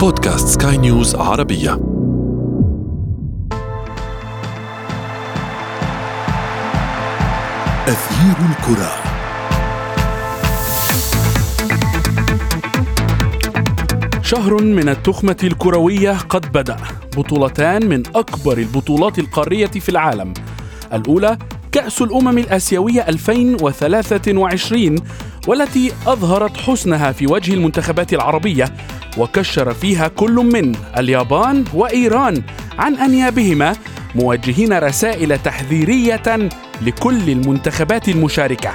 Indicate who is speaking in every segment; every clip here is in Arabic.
Speaker 1: بودكاست سكاي نيوز عربية. أثير الكرة.
Speaker 2: شهر من التخمة الكروية قد بدأ. بطولتان من أكبر البطولات القارية في العالم. الأولى كأس الأمم الآسيوية 2023 والتي أظهرت حسنها في وجه المنتخبات العربية وكشر فيها كل من اليابان وإيران عن أنيابهما موجهين رسائل تحذيرية لكل المنتخبات المشاركة.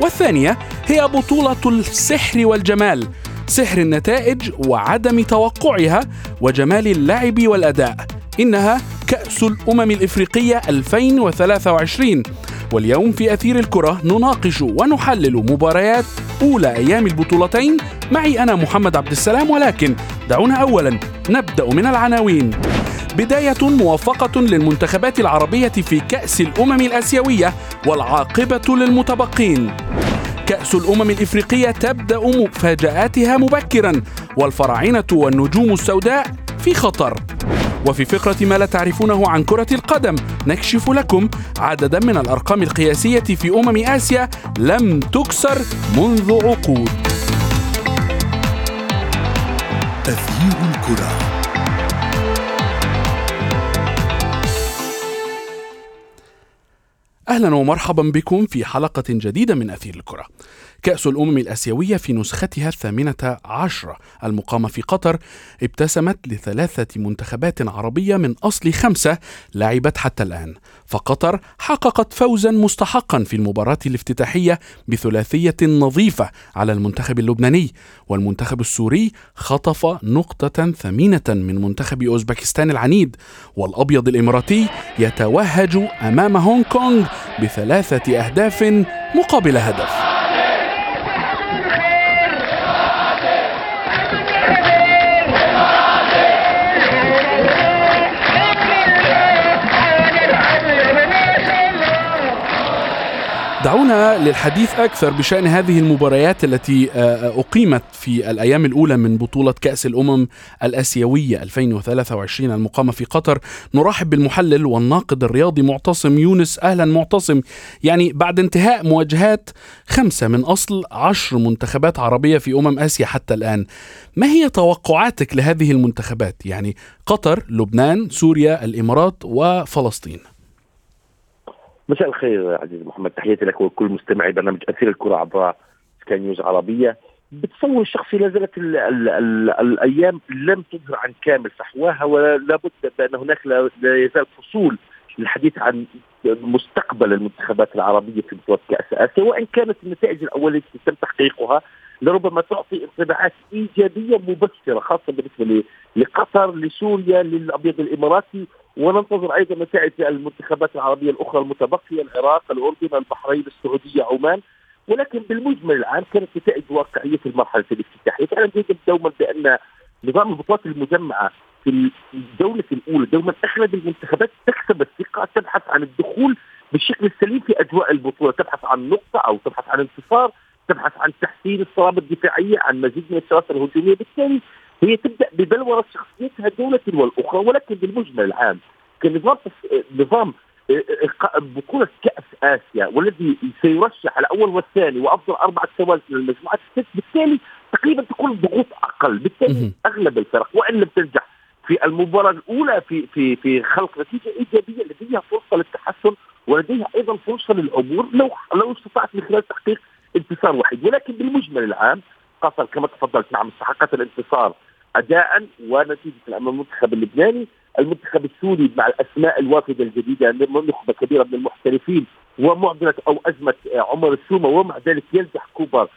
Speaker 2: والثانية هي بطولة السحر والجمال سحر النتائج وعدم توقعها وجمال اللعب والأداء. إنها كأس الأمم الإفريقية 2023 واليوم في أثير الكرة نناقش ونحلل مباريات أولى أيام البطولتين. معي أنا محمد عبد السلام ولكن دعونا أولا نبدأ من العناوين. بداية موفقة للمنتخبات العربية في كأس الأمم الآسيوية والعاقبة للمتبقين. كأس الأمم الإفريقية تبدأ مفاجآتها مبكرا والفراعنة والنجوم السوداء في خطر. وفي فقرة ما لا تعرفونه عن كرة القدم نكشف لكم عددا من الأرقام القياسية في أمم آسيا لم تكسر منذ عقود.
Speaker 1: أثير الكرة.
Speaker 2: أهلا ومرحبا بكم في حلقة جديدة من أثير الكرة. كأس الأمم الآسيوية في نسختها الثامنة عشرة. المقامة في قطر ابتسمت لثلاثة منتخبات عربية من أصل خمسة لعبت حتى الآن. فقطر حققت فوزا مستحقا في المباراة الافتتاحية بثلاثية نظيفة على المنتخب اللبناني. والمنتخب السوري خطف نقطة ثمينة من منتخب أوزبكستان العنيد. والأبيض الإماراتي يتوهج أمام هونغ كونغ بثلاثة أهداف مقابل هدف. دعونا للحديث أكثر بشأن هذه المباريات التي آه، أقيمت في الأيام الأولى من بطولة كأس الأمم الآسيوية 2023 المقامة في قطر. نرحب بالمحلل والناقد الرياضي معتصم يونس. أهلا معتصم. يعني بعد انتهاء مواجهات خمسة من أصل عشر منتخبات عربية في أمم آسيا حتى الآن ما هي توقعاتك لهذه المنتخبات؟ يعني قطر لبنان سوريا الإمارات وفلسطين.
Speaker 3: مساء الخير عزيزي محمد تحياتي لك ولكل مستمعي برنامج أثير الكرة عبر سكاي نيوز عربيه بتصور الشخصي لا زالت ال ال ال الأيام لم تظهر عن كامل فحواها ولا بد بأن هناك لا يزال فصول للحديث عن مستقبل المنتخبات العربية في بطولة كأس آسيا وإن كانت النتائج الأولية تم تحقيقها لربما تعطي انطباعات إيجابية مبشرة خاصة بالنسبة لقطر لسوريا للأبيض الإماراتي. وننتظر أيضا نتائج المنتخبات العربية الأخرى المتبقية العراق الأردن البحرين السعودية عمان. ولكن بالمجمل العام كانت نتائج واقعية في المرحلة الافتتاحية. فانا جيد دوما بأن نظام البطولات المجمعة في الجوله الأولى دوما أغلب المنتخبات تكسب الثقة تبحث عن الدخول بالشكل السليم في أجواء البطولة تبحث عن نقطة أو تبحث عن انتصار. تبحث عن تحسين الصلابه الدفاعية عن مزيد من الشراسه الهجوميه بالتالي هي تبدأ ببلوره شخصيتها دولة والأخرى ولكن بالمجمل العام كنظام نظام آه، آه، بطولة كأس آسيا والذي سيرشح الأول والثاني وأفضل أربعة ثوالث من المجموعات الست بالتالي تقريبا تكون الضغوط أقل. بالتالي أغلب الفرق وإن لم تنجح في المباراة الأولى في في في خلق نتيجة إيجابية لديها فرصة للتحسن ولديها أيضا فرصة للعبور لو لو استطاعت من خلال تحقيق انتصار وحيد. ولكن بالمجمل العام قطر كما تفضلت نعم استحقت الانتصار اداء ونتيجة امام المنتخب اللبناني، المنتخب السوري مع الأسماء الوافده الجديدة نخبة كبيرة من المحترفين ومعضلة أو أزمة عمر السومة ومع ذلك ينجح كوبر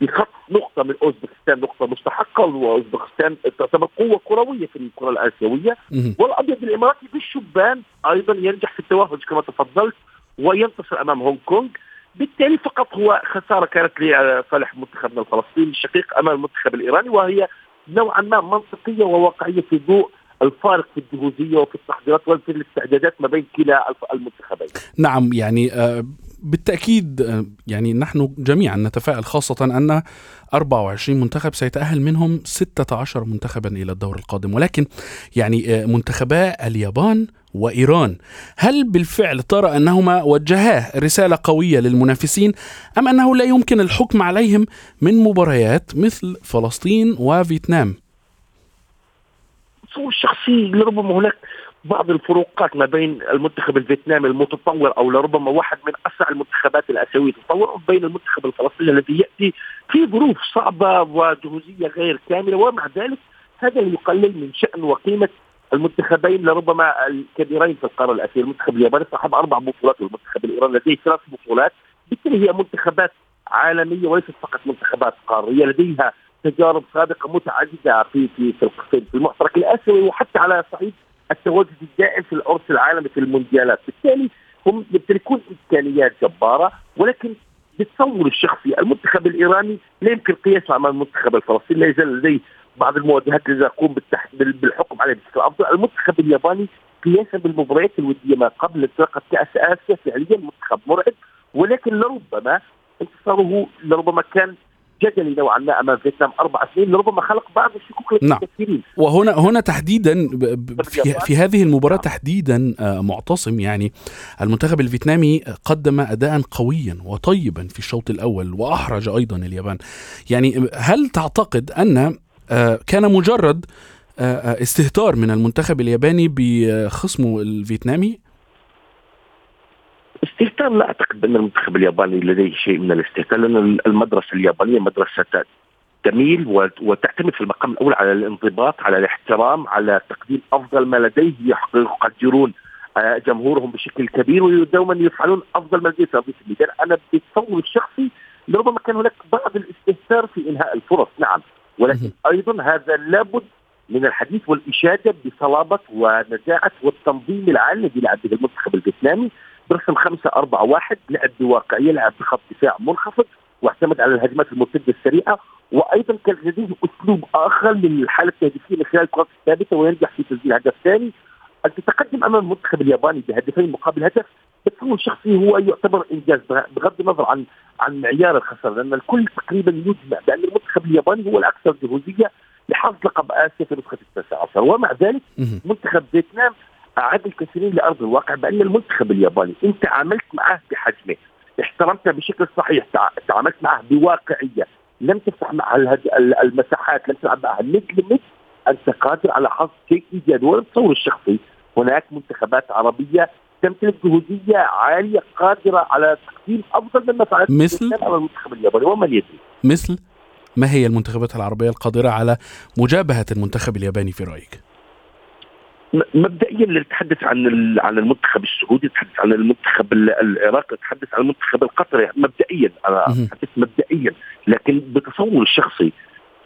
Speaker 3: بخطف نقطة من أوزبكستان نقطة مستحقة وأوزبكستان تعتبر قوة كروية في الكرة الآسيوية. والأبيض الإماراتي بالشبان أيضا ينجح في التوهج كما تفضلت وينتصر أمام هونغ كونغ. بالتالي فقط هو خسارة كانت لصالح منتخبنا الفلسطيني الشقيق أمام المنتخب الإيراني وهي نوعا ما منطقية وواقعية في ضوء الفارق في الجهوزية وفي التحضيرات وفي الاستعدادات ما بين كلا المنتخبين.
Speaker 2: نعم يعني آه، بالتأكيد آه، يعني نحن جميعا نتفائل خاصة أن 24 منتخب سيتأهل منهم 16 منتخبا إلى الدور القادم ولكن يعني آه، منتخبا اليابان وإيران هل بالفعل ترى أنهما وجها رسالة قوية للمنافسين أم أنه لا يمكن الحكم عليهم من مباريات مثل فلسطين وفيتنام
Speaker 3: تصور الشخصي لربما هناك بعض الفروقات ما بين المنتخب الفيتنامي المتطور أو لربما واحد من أسرع المنتخبات الآسيوية تطورا بين المنتخب الفلسطيني الذي يأتي في ظروف صعبة وجهوزية غير كاملة ومع ذلك هذا يقلل من شأن وقيمة المنتخبين لربما الكبيرين في القارة الآسيوية، المنتخب الياباني صاحب أربع بطولات والمنتخب الإيراني لديه ثلاث بطولات، بالتالي هي منتخبات عالمية وليست فقط منتخبات قارية لديها تجارب سابقة متعددة في في في المحترك الآسيوي وحتى على صعيد التواجد الدائم في العرس العالمي في المونديالات، بالتالي هم يمتلكون إمكانيات جبارة ولكن بالتصور الشخصي المنتخب الإيراني لا يمكن قياسه أمام المنتخب الفلسطيني لا يزال لديه بعض المواجهات التي يقوم بالحكم عليها بشكل افضل، المنتخب الياباني قياسا بالمباريات الودية ما قبل انطلاقه كأس آسيا فعليا منتخب مرعب ولكن لربما انتصاره لربما كان جدلي نوعا ما أمام فيتنام. أربع سنين لربما خلق بعض الشكوك
Speaker 2: لدى نعم. الكثيرين وهنا هنا تحديدا في, في هذه المباراة نعم. تحديدا آه، معتصم يعني المنتخب الفيتنامي قدم اداء قويا وطيبا في الشوط الأول وأحرج أيضا اليابان. يعني هل تعتقد أن آه، كان مجرد آه، استهتار من المنتخب الياباني بخصمه الفيتنامي؟
Speaker 3: استهتار لا أعتقد بان المنتخب الياباني لديه شيء من الاستهتار لأن المدرسة اليابانية مدرسة تميل وتعتمد في المقام الأول على الانضباط على الاحترام على تقديم أفضل ما لديه يقدرون آه، جمهورهم بشكل كبير ودوما يفعلون أفضل ما لديه. في الميدان أنا بتصور الشخصي لربما كان هناك بعض الاستهتار في إنهاء الفرص نعم. ولكن أيضا هذا لابد من الحديث والإشادة بصلابة ونجاعه والتنظيم العالي الذي لعب به المنتخب الفيتنامي. برسم 5 4 1 لعب بواقعيه لعب بخط دفاع منخفض واعتمد على الهجمات المرتدة السريعة وأيضا كان لديه أسلوب آخر من الحالة التهديفية من خلال الكرات الثابتة وينجح في تسجيل هدف ثاني أن تتقدم أمام المنتخب الياباني بهدفين مقابل هدف بتصور شخصي هو يعتبر إنجاز بغض النظر عن عن معيار الخسارة لأن الكل تقريبا يجمع بأن المنتخب الياباني هو الأكثر جهوزية لحظ لقب آسيا في نسخة التاسع عشر. ومع ذلك منتخب فيتنام اعاد الكثيرين لأرض الواقع بأن المنتخب الياباني إن تعاملت معه بحجمه احترمته بشكل صحيح تعاملت معه بواقعية لم تفتح معه المساحات لم تلعب معه مثل مثل أنت قادر على حظ شيء ايجابي وأنا بتصور الشخصي. هناك منتخبات عربية تمتلك جهودية عالية قادرة على تقديم أفضل مما فعلت
Speaker 2: مثل؟
Speaker 3: المنتخب الياباني ومن يدري.
Speaker 2: مثل؟ ما هي المنتخبات العربية القادرة على مجابهة المنتخب الياباني في رأيك؟
Speaker 3: مبدئيا نتحدث عن عن المنتخب السعودي نتحدث عن المنتخب العراقي نتحدث عن المنتخب القطري مبدئيا. أنا أتحدث مبدئيا. لكن بتصور الشخصي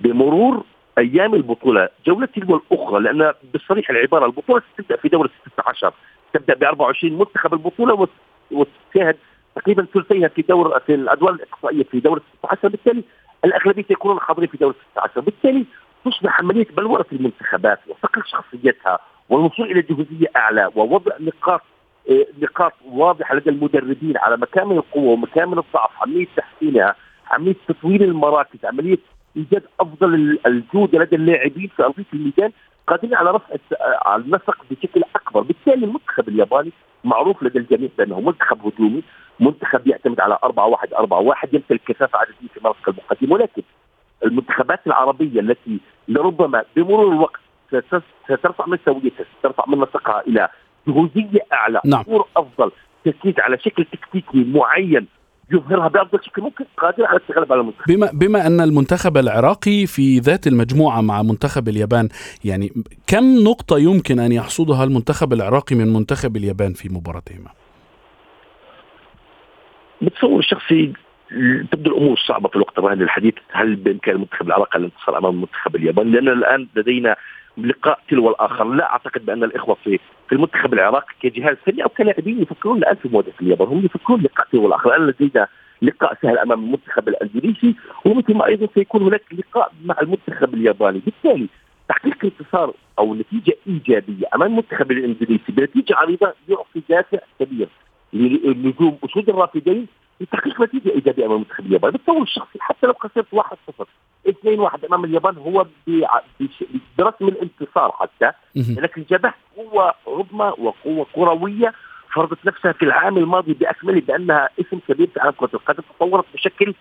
Speaker 3: بمرور أيام البطولة جولة تلو الأخرى لأن بصريح العبارة البطولة تبدا في دوره 16 تبدأ ب 24 منتخب البطولة وتشاهد تقريبا ثلثيها في دور في الأدوار الإقصائية في دوره 16 بالتالي الأغلبية يكونون حاضرين في دوره 16 بالتالي تصبح عملية بلورة المنتخبات وصقل شخصيتها والوصول إلى جهوزيه أعلى ووضع نقاط آه، نقاط واضحة لدى المدربين على مكامن القوة ومكامن الضعف عملية تحسينها عملية تطوير المراكز عملية إيجاد أفضل الجودة لدى اللاعبين في ارضيه الميدان قادرين على رفع على النسق بشكل أكبر، بالتالي المنتخب الياباني معروف لدى الجميع بأنه منتخب هجومي، منتخب يعتمد على 4 1 4 1 يمتلك كثافة عددية في مناطق المقدمه ولكن المنتخبات العربية التي لربما بمرور الوقت سترفع من سويتها سترفع من نسقها إلى جهوزيه أعلى
Speaker 2: نعم.
Speaker 3: أفضل تركيز على شكل تكتيكي معين يظهرها بأفضل شكل ممكن قادر على التغلب على المنتخب
Speaker 2: بما بما أن المنتخب العراقي في ذات المجموعة مع منتخب اليابان يعني كم نقطة يمكن أن يحصدها المنتخب العراقي من منتخب اليابان في مباراتهما؟
Speaker 3: بتصور شخصي تبدو الأمور صعبة في الوقت الراهن للحديث هل بإمكان المنتخب العراقي الانتصار أمام المنتخب الياباني لأن الآن لدينا لقاء تلو الآخر. لا أعتقد بأن الإخوة في في المنتخب العراقي كجهاز فني أو كلاعبين يفكرون الان في مواجهه اليابان. هم يفكرون لقاء تلو الآخر. الآن لدينا لقاء سهل أمام المنتخب الأندونيسي ومثل ما أيضا سيكون هناك لقاء مع المنتخب الياباني. بالتالي تحقيق انتصار أو نتيجة إيجابية أمام المنتخب الإندونيسي بنتيجة عريضة يعطي دافع كبير لنجوم أسود الرافدين لتحقيق نتيجة إيجابية أمام المنتخب الياباني. بالتطور الشخصي حتى لو خسرت 1-0 2 1 أمام اليابان هو برسم الانتصار حتى لكن جابت قوة عظمى وقوة كروية فرضت نفسها في العام الماضي بأكمله بأنها اسم كبير في عالم كرة القدم تطورت بشكل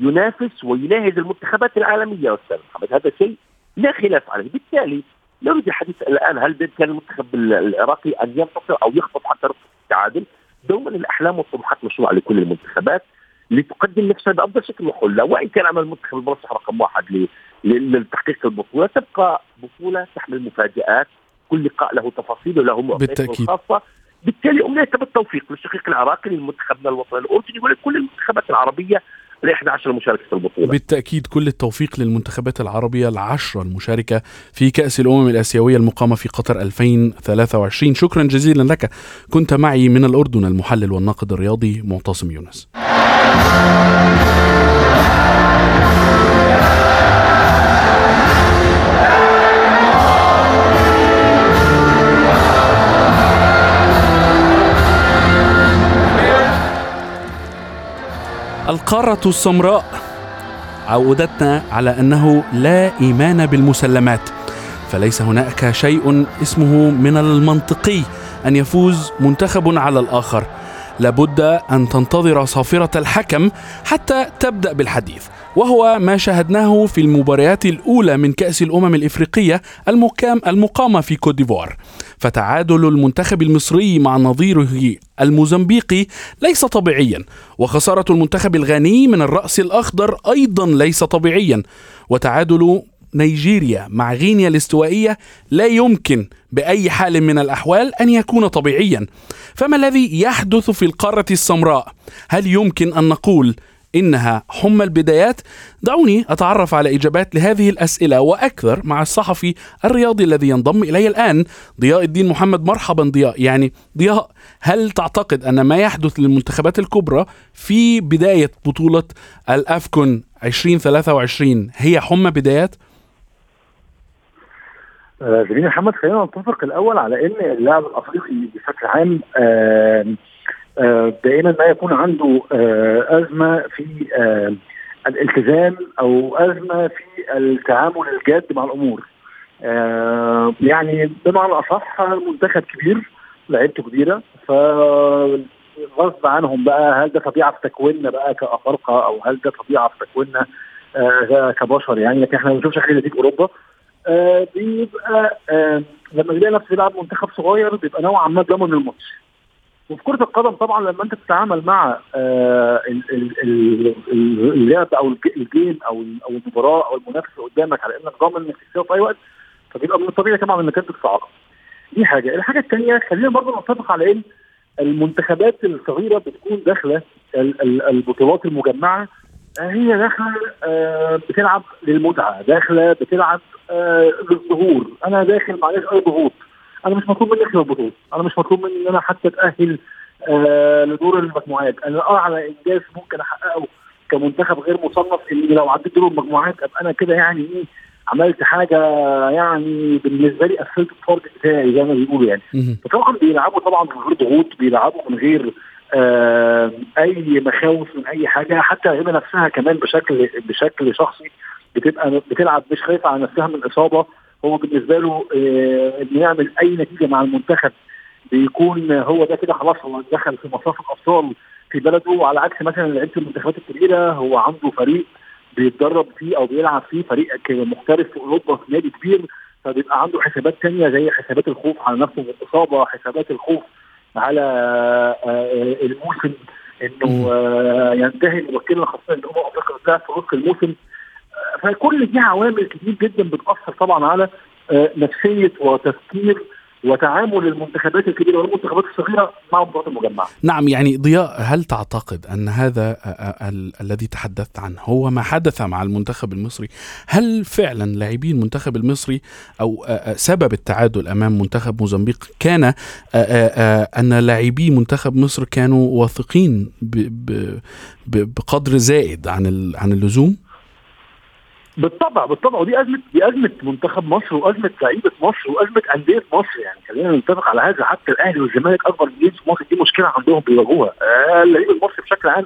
Speaker 3: ينافس ويناهز المنتخبات العالمية. أستاذ محمد هذا شيء لا خلاف عليه. بالتالي نريد الحديث الآن هل بإمكان المنتخب العراقي أن ينتصر أو يخطف حتى التعادل؟ دوما الأحلام والطموحات مشروعة لكل المنتخبات لتقدم نفسها بأفضل شكل. وحله وإن كان عمل المنتخب المرشح رقم واحد لتحقيق البطولة. تبقى بطولة تحمل مفاجآت. كل لقاء له تفاصيله له
Speaker 2: معطياته
Speaker 3: الخاصه بالتالي امنيتنا بالتوفيق للشقيق العراقي لمنتخبنا الوطني الأردني ولكل المنتخبات العربية ال 11 المشاركه في البطولة.
Speaker 2: بالتأكيد كل التوفيق للمنتخبات العربية العشره المشاركة في كأس الأمم الآسيوية المقامة في قطر 2023 شكرا جزيلا لك. كنت معي من الأردن المحلل والناقد الرياضي معتصم يونس. القارة السمراء عودتنا على أنه لا إيمان بالمسلمات فليس هناك شيء اسمه من المنطقي أن يفوز منتخب على الآخر. لابد أن تنتظر صافرة الحكم حتى تبدأ بالحديث وهو ما شاهدناه في المباريات الأولى من كأس الأمم الإفريقية المقام المقامة في كوت ديفوار. فتعادل المنتخب المصري مع نظيره الموزمبيقي ليس طبيعيا وخسارة المنتخب الغاني من الرأس الأخضر أيضا ليس طبيعيا وتعادل نيجيريا مع غينيا الاستوائية لا يمكن بأي حال من الأحوال أن يكون طبيعيا فما الذي يحدث في القارة السمراء؟ هل يمكن أن نقول إنها حمى البدايات. دعوني أتعرف على إجابات لهذه الأسئلة وأكثر مع الصحفي الرياضي الذي ينضم إلي الآن ضياء الدين محمد. مرحبا ضياء. يعني ضياء هل تعتقد أن ما يحدث للمنتخبات الكبرى في بداية بطولة الأفكون 2023 هي حمى بدايات؟
Speaker 4: آه، زميلي محمد. خلينا نتفق الأول على إن اللاعب الأفريقي بشكل عام آه آه، دائما ما يكون عنده آه، أزمة في آه، الالتزام أو أزمة في التعامل الجاد مع الأمور. يعني بمعنى أصح منتخب كبير لعيبته كبيرة ف غصب عنهم بقى هل ده طبيعة في تكويننا بقى كأفارقة أو هل ده طبيعة في تكويننا كبشر يعني لكن إحنا ما بنشوفش حاجة دي في أوروبا بيبقى لما بيلاقي نفسه بيلعب منتخب صغير بيبقى نوعا ما ضامن الماتش وفي كرة القدم طبعا لما أنت بتتعامل مع آه اللعب أو الجيم أو أو المباراة أو المنافس قدامك على إنك ضامن إنك تكسبه في أي وقت فبيبقى من الطبيعي طبعا إنك أنت تصعد. دي حاجة، الحاجة الثانية خلينا برضه نتفق على إن المنتخبات الصغيرة بتكون داخلة البطولات المجمعة آه، هي داخلة آه بتلعب للمتعة، داخلة بتلعب للظهور، أنا داخل معلش اي ضغوط. أنا مش مطلوب مني اكسب البطوله أنا مش مطلوب مني إن أنا حتى أتأهل آه لدور المجموعات. أنا اعلى إنجاز ممكن أحققه كمنتخب غير مصنف إني لو عديت دور المجموعات أبقى أنا كده يعني إيه عملت حاجة يعني بالنسبة لي قفلت التارجت بتاعي زي ما بيقولوا يعني. فطبعا بيلعبوا طبعا من غير ضغوط بيلعبوا من غير آه أي مخاوف من أي حاجة. حتى هي نفسها كمان بشكل بشكل شخصي بتبقى بتلعب مش خايفة على نفسها من إصابة. هو بالنسبة له آه، إنه يعمل أي نتيجة مع المنتخب بيكون هو ده كده خلاص هو دخل في مصاف الأبطال في بلده. على عكس مثلا لعيبة المنتخبات الكبيرة هو عنده فريق بيتدرب فيه أو بيلعب فيه فريق محترف في أوروبا في نادي كبير فبيبقى عنده حسابات ثانية زي حسابات الخوف على نفسه من الإصابة حسابات الخوف على آه، الموسم إنه آه، ينتهي الموكلين الخاصين لامم افريقيا في نص الموسم. فكل دي عوامل كتير جدا بتأثر طبعا على آه، نفسية وتفكير وتعامل المنتخبات الكبيرة والمنتخبات الصغيرة مع البطولات المجمعه.
Speaker 2: نعم يعني ضياء هل تعتقد أن هذا آه، آه، ال- الذي تحدثت عنه هو ما حدث مع المنتخب المصري؟ هل فعلا لاعبي المنتخب المصري أو سبب التعادل أمام منتخب موزمبيق كان أن لاعبي منتخب مصر كانوا واثقين بقدر زائد عن عن اللزوم؟
Speaker 4: بالطبع بالطبع. ودي أزمة دي أزمة منتخب مصر وأزمة لعيبة مصر وأزمة أندية مصر. يعني خلينا نتفق على هذا. حتى الأهلي والزمالك أكبر من في مصر دي مشكلة عندهم بيواجهوها. آه اللعيب المصري بشكل عام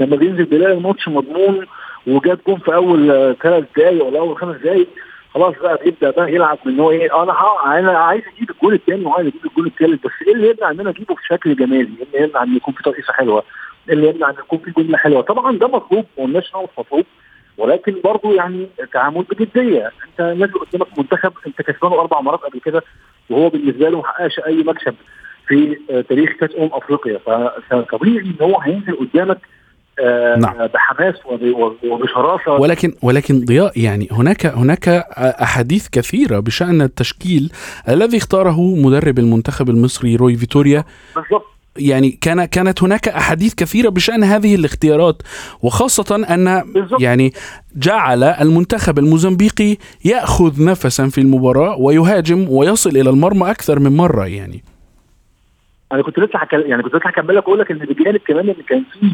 Speaker 4: لما بينزل بيلاقي الماتش مضمون وجاب جون في أول ثلاث دقائق ولا أول خمس دقائق خلاص بقى بيبدأ بقى يلعب من هو إيه. أنا ها أنا عايز أجيب الجول الثاني وعايز أجيب الجول الثالث بس إيه اللي يمنع إن أنا أجيبه بشكل جمالي؟ إيه اللي يمنع إن يكون في ترقيصة حلوة؟ إيه اللي يمنع إن يكون في جملة حلوة؟ طبعا ده مطلوب ما قلناش ان هو مطلوب. ولكن برضه يعني تعامل بجدية. انت نازل قدامك منتخب انت كسبانه أربع مرات قبل كده وهو بالنسبة له ما حققش أي مكسب في آه، تاريخ كأس أمم أفريقيا. فطبيعي إن هو هينزل قدامك آه،
Speaker 2: نعم.
Speaker 4: بحماس وب- وبشراسة.
Speaker 2: ولكن ولكن ضياء يعني هناك هناك أحاديث كثيرة بشأن التشكيل الذي اختاره مدرب المنتخب المصري روي فيتوريا.
Speaker 4: بالظبط.
Speaker 2: يعني كان كانت هناك أحاديث كثيرة بشأن هذه الاختيارات وخاصة
Speaker 4: أن.
Speaker 2: يعني جعل المنتخب الموزمبيقي يأخذ نفسا في المباراة ويهاجم ويصل إلى المرمى أكثر من مرة يعني
Speaker 4: أنا كنت لسه هكل... يعني كنت لسه هكمل لك أقول لك إن بجانب كمان إن كان في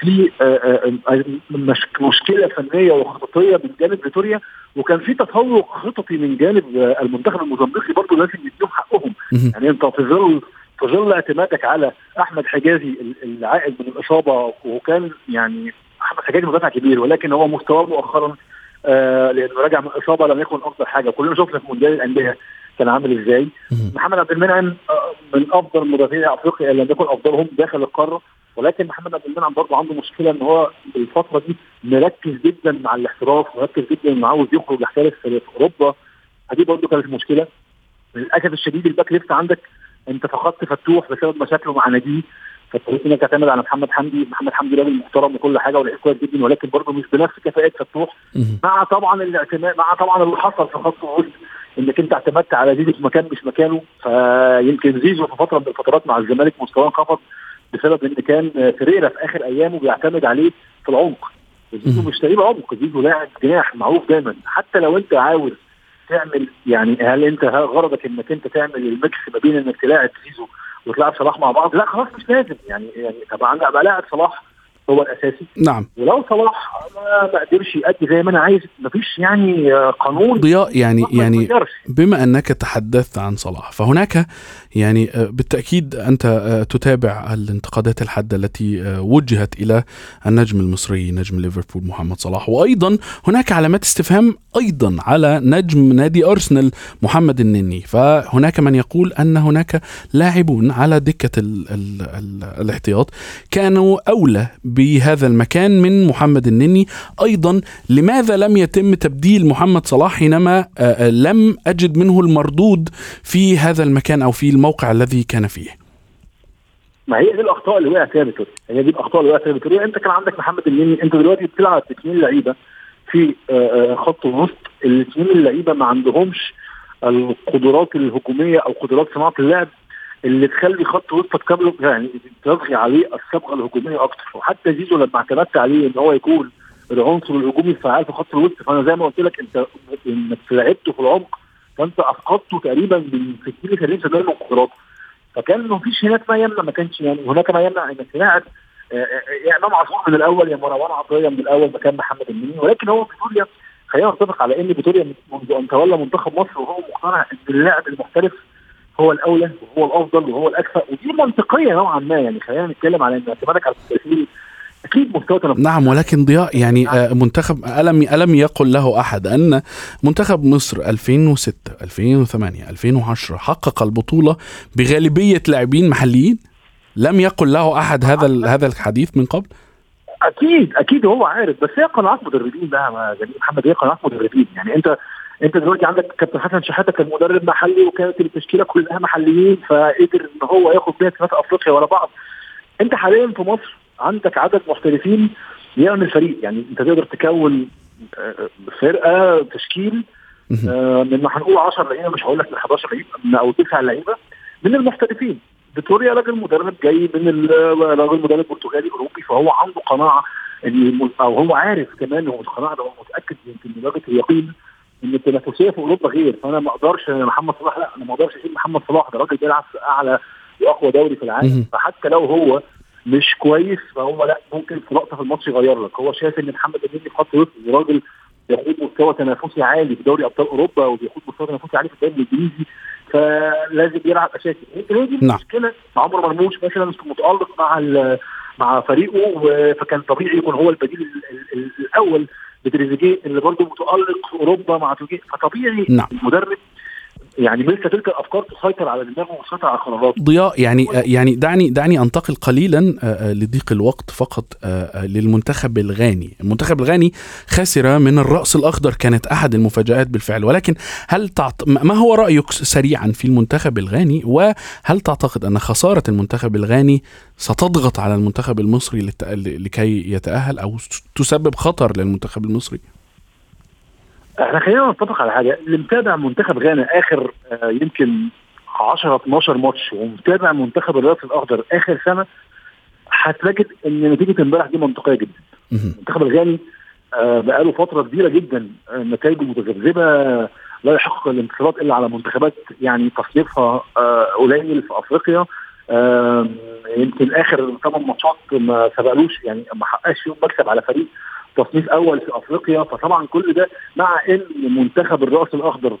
Speaker 4: في آه، آه، آه، مش... مشكلة فنية وخططية من جانب فيتوريا وكان في تفوق خططي من جانب المنتخب الموزمبيقي برضه لازم يديهم حقهم. يعني انت في ظل في ظل اعتمادك على أحمد حجازي ال- العائد من الإصابة وكان يعني أحمد حجازي مدافع كبير ولكن هو مستواه مؤخرا آه لأنه راجع من إصابة لم يكن أفضل حاجة. كلنا شفنا في مونديال الأندية كان عامل
Speaker 2: إزاي.
Speaker 4: محمد عبد المنعم آه، من أفضل مدافعي افريقيا لم يكن أفضلهم داخل القارة ولكن محمد عبد المنعم برضه عنده مشكلة إن هو الفترة دي مركز جدا مع الاحتراف مركز جدا انه عاوز يخرج يحترف في في أوروبا. فدي برضه كانت مشكلة. للأسف الشديد ال back left عندك انت فقدت فتوح بسبب مشاكله مع ناديه فاضطريت انك تعتمد على محمد حمدي محمد حمدي راجل محترم وكل حاجة ولعيب كويس جدا ولكن برضه مش بنفس كفاءة فتوح. مع طبعا الاعتماد مع طبعا اللي حصل في خط الوسط انك انت اعتمدت على زيزو في مكان مش مكانه فيمكن زيزو في فترة من الفترات مع الزمالك مستواه انخفض بسبب إن كان فيريرا في آخر أيامه بيعتمد عليه في العمق زيزو. مش لعيب عمق زيزو لاعب جناح معروف دايما حتى لو أنت عاوز تعمل يعني هل انت غرضك انك انت تعمل ال mix ما بين انك تلاعب زيزو وتلاعب صلاح مع بعض؟ لا خلاص مش لازم يعني يعني طبعا ابقى لاعب صلاح هو الأساسي.
Speaker 2: نعم.
Speaker 4: ولو صلاح ما قدرش يأدي زي ما أنا عايز مفيش يعني آه، قانون.
Speaker 2: ضياء يعني يعني. بما أنك تحدثت عن صلاح فهناك يعني آه، بالتأكيد أنت آه، تتابع الانتقادات الحادة التي وجهت إلى النجم المصري نجم ليفربول محمد صلاح. وأيضا هناك علامات استفهام أيضا على نجم نادي أرسنال محمد النني. فهناك من يقول أن هناك لاعبون على دكة ال ال ال الاحتياط كانوا أولى بهذا المكان من محمد النني. أيضا لماذا لم يتم تبديل محمد صلاح حينما آه، آه، لم أجد منه المردود في هذا المكان أو في الموقع الذي كان فيه؟
Speaker 4: ما هي دي الأخطاء اللي وقع فيها فيتوريا هي دي الأخطاء اللي وقع فيها فيتوريا أنت كان عندك محمد النني. أنت دلوقتي بتلعب باثنين لعيبة في آه، خط الوسط الاثنين اللعيبة ما عندهمش القدرات الهجومية أو قدرات صناعة اللعب اللي تخلي خط وسطك قبل يعني تضغي عليه الصبغه الهجومية أكتر. وحتى زيزو لما اعتمدت عليه إن هو يكون العنصر الهجومي الفعال في خط الوسط فأنا زي ما قلت لك أنت إنك لعبته في العمق فأنت أفقدته تقريبا من 60 ل 70% من قدراته فكان ما فيش هناك ما يمنع ما كانش يعني هناك ما يمنع إنك تلاعب. آه، آه، يا إمام عاشور من الأول يا مروان عطية من الأول مكان محمد النني ولكن هو فيتوريا خلينا نتفق على إن فيتوريا منذ أن تولى منتخب مصر وهو مقتنع ان اللاعب المحترف هو الأولى وهو الأفضل وهو الاكفأ ودي منطقية نوعا ما. يعني خلينا نتكلم على إن اعتمادك على التسجيل أكيد مستوى تنافسي.
Speaker 2: نعم ولكن ضياء يعني آه، منتخب ألم ألم يقل له أحد أن منتخب مصر 2006 2008 2010 حقق البطولة بغالبية لاعبين محليين؟ لم يقل له أحد هذا هذا الحديث من قبل؟
Speaker 4: أكيد أكيد هو عارف بس هي قناعات مدربين بقى يا جميل محمد هي قناعات مدربين. يعني أنت انت دلوقتي عندك كابتن حسن شحاتة كان مدرب محلي وكانت التشكيلة كلها محليين فقدر إن هو ياخد بيها ثلاثة أفريقيا ورا بعض. انت حاليا في مصر عندك عدد محترفين يعمل فريق. يعني انت تقدر تكون آه، فرقة تشكيل. آه، من ما هنقول 10 لعيبة مش هقول لك من 11 لعيبة أو 9 لعيبة من المحترفين. فيتوريا راجل مدرب جاي من ال- راجل مدرب برتغالي أوروبي فهو عنده قناعة إن أو هو عارف كمان هو مش قناعه هو متأكد يمكن بدرجه اليقين إن التنافسية في أوروبا غير. فأنا ما أقدرش محمد صلاح لا أنا ما أقدرش أشيل محمد صلاح. ده راجل بيلعب في أعلى وأقوى دوري في. العالم. فحتى لو هو مش كويس فهو لا ممكن في لقطة في الماتش يغير لك. هو شايف إن محمد النني في خط وسط راجل بيخوض مستوى تنافسي عالي في دوري أبطال أوروبا وبيخوض مستوى تنافسي عالي في الدوري الإنجليزي. فلازم يلعب أساسي. يمكن هي دي
Speaker 2: نعم.
Speaker 4: المشكلة عمرو مرموش مثلا متألق مع مع فريقه فكان طبيعي يكون هو البديل ال- ال- الأول لتريزيجيه اللي برضه متألق في أوروبا مع تركيا فطبيعي
Speaker 2: نعم.
Speaker 4: المدرب يعني مثل تلك الأفكار تسيطر على دماغه وتسيطر على قراراته
Speaker 2: ضياء يعني يعني دعني دعني أنتقل قليلا آه، آه، لضيق الوقت فقط آه، للمنتخب الغاني، المنتخب الغاني خسر من الرأس الأخضر كانت أحد المفاجآت بالفعل ولكن هل تعت... ما هو رأيك سريعا في المنتخب الغاني وهل تعتقد أن خسارة المنتخب الغاني ستضغط على المنتخب المصري. لكي يتأهل أو تسبب خطر للمنتخب المصري؟
Speaker 4: إحنا خلينا نتفق على حاجة. اللي متابع منتخب غانا آخر آه، يمكن 10 12 ماتش ومتابع منتخب الراس الأخضر آخر سنة هتجد إن نتيجة امبارح دي منطقية جدا. المنتخب الغاني آه، بقاله فترة كبيرة جدا آه، نتائجه متذبذبة لا يحقق الانتصارات إلا على منتخبات يعني تصنيفها آه، قليل في أفريقيا. يمكن آخر ثمان ماتشات ما سبقلوش يعني ما حققش فيهم مكسب على فريق. تصنيف أول في أفريقيا فطبعا كل ده مع إن منتخب الرأس الأخضر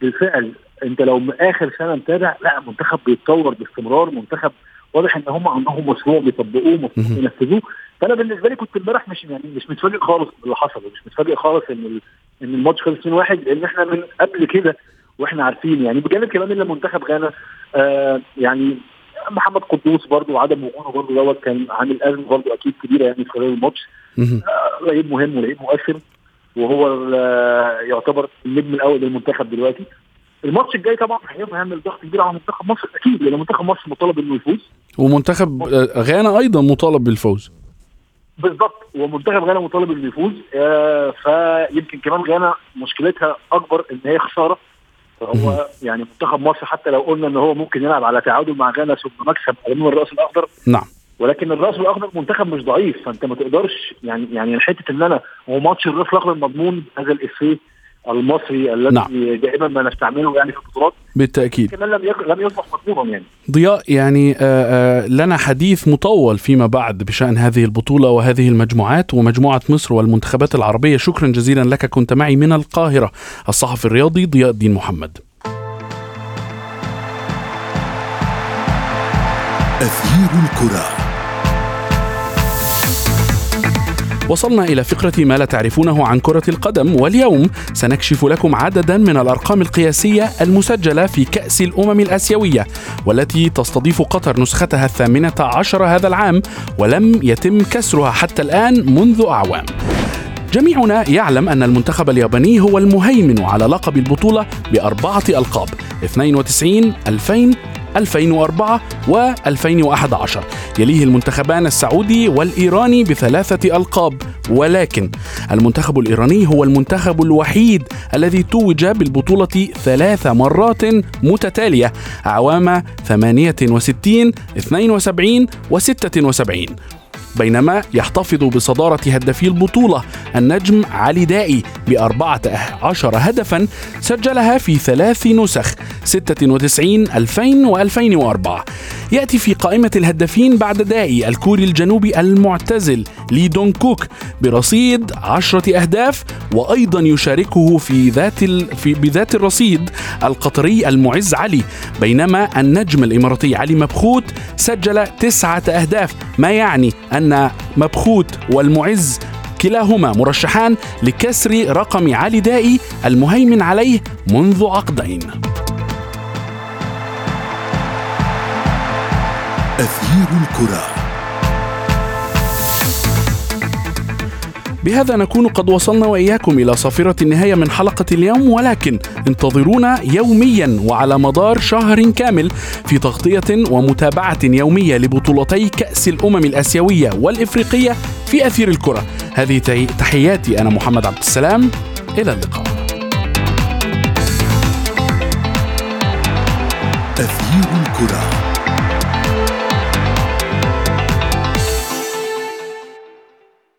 Speaker 4: بالفعل أنت لو آخر سنة متابع لا منتخب بيتطور باستمرار منتخب واضح إن هم عندهم مشروع بيطبقوه
Speaker 2: مهم.
Speaker 4: مشروع ينفذوه فأنا بالنسبة لي كنت امبارح مش يعني مش متفاجئ خالص باللي حصل مش متفاجئ خالص إن إن الماتش خلص 2-1 لأن إحنا من قبل كده وإحنا عارفين يعني. بجانب كمان إن منتخب غانا آه يعني محمد قدوس برضو وعدم وجوده برضو دوت كان عامل أزمة برضو أكيد كبيرة يعني في خلال الماتش. لعيب مهم ولعيب مؤثر وهو يعتبر النجم الأول للمنتخب دلوقتي. الماتش الجاي طبعا هيعمل ضغط كبير على منتخب مصر أكيد لأن منتخب مصر مطالب إنه يفوز.
Speaker 2: ومنتخب غانا أيضا مطالب بالفوز.
Speaker 4: بالظبط ومنتخب غانا مطالب إنه يفوز. آه فيمكن كمان غانا مشكلتها أكبر إن هي خسارة. فهو يعني منتخب مصر حتى لو قلنا إن هو ممكن يلعب على تعادل مع غانا ثم مكسب امام الراس الأخضر
Speaker 2: نعم.
Speaker 4: ولكن الرأس الأخضر منتخب مش ضعيف فأنت ما تقدرش يعني يعني حتة إن أنا هو ماتش الرأس الأخضر مضمون هذا الافيه المصري الذي
Speaker 2: نعم.
Speaker 4: دائما ما نستعمله يعني في البطولات
Speaker 2: بالتأكيد.
Speaker 4: كمان لم يك- لم يصبح مضمونا يعني.
Speaker 2: ضياء يعني آه، آه، لنا حديث مطول فيما بعد بشأن هذه البطولة وهذه المجموعات ومجموعة مصر والمنتخبات العربية. شكرا جزيلا لك كنت معي من القاهرة الصحفي الرياضي ضياء الدين محمد.
Speaker 1: أثير الكرة.
Speaker 2: وصلنا إلى فقرة ما لا تعرفونه عن كرة القدم واليوم سنكشف لكم عددا من الأرقام القياسية المسجلة في كأس الأمم الآسيوية والتي تستضيف قطر نسختها الثامنة عشر هذا العام ولم يتم كسرها حتى الآن منذ أعوام. جميعنا يعلم أن المنتخب الياباني هو المهيمن على لقب البطولة بأربعة ألقاب 92 2000 2004 و2011 يليه المنتخبان السعودي والإيراني بثلاثة ألقاب. ولكن المنتخب الإيراني هو المنتخب الوحيد الذي توج بالبطولة ثلاث مرات متتالية. أعوام 68 72 و76 بينما يحتفظ بصدارة هدافي البطولة النجم علي دائي بأربعة عشر هدفا سجلها في ثلاث نسخ 96 2000 و2004 يأتي في قائمة الهدافين بعد دائي الكوري الجنوبي المعتزل لي دونغ كوك برصيد عشرة أهداف وأيضا يشاركه في ذات ال... في بذات الرصيد القطري المعز علي. بينما النجم الإماراتي علي مبخوت سجل تسعة أهداف ما يعني أن مبخوت والمعز كلاهما مرشحان لكسر رقم علي دائي المهيمن عليه منذ عقدين.
Speaker 1: أثير الكرة.
Speaker 2: بهذا نكون قد وصلنا وإياكم إلى صافرة النهاية من حلقة اليوم ولكن انتظرونا يوميا وعلى مدار شهر كامل في تغطية ومتابعة يومية لبطولتي كأس الأمم الآسيوية والإفريقية في أثير الكرة. هذه تحي- تحياتي أنا محمد عبد السلام. إلى اللقاء.